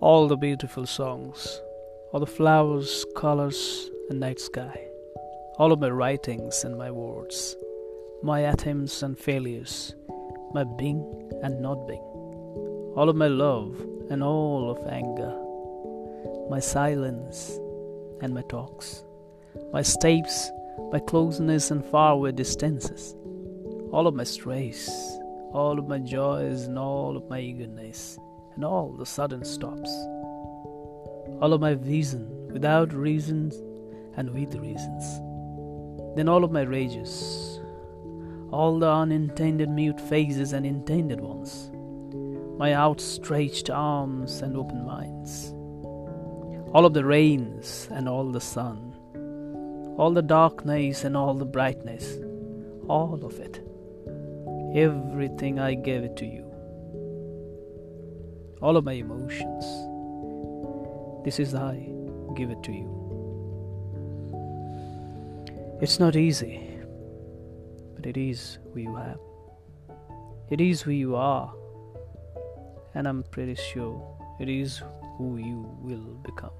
all the beautiful songs, all the flowers, colors, and night sky, all of my writings and my words, my attempts and failures, my being and not being, all of my love and all of anger, my silence and my talks, my steps, my closeness and faraway distances, all of my strays, all of my joys and all of my eagerness, and all the sudden stops, all of my vision without reasons and with reasons, then all of my rages, all the unintended mute phases and intended ones, my outstretched arms and open minds, all of the rains and all the sun, all the darkness and all the brightness, all of it. Everything I gave it to you. All of my emotions. This is I give it to you. It's not easy, but it is who you have. It is who you are, and I'm pretty sure it is who you will become.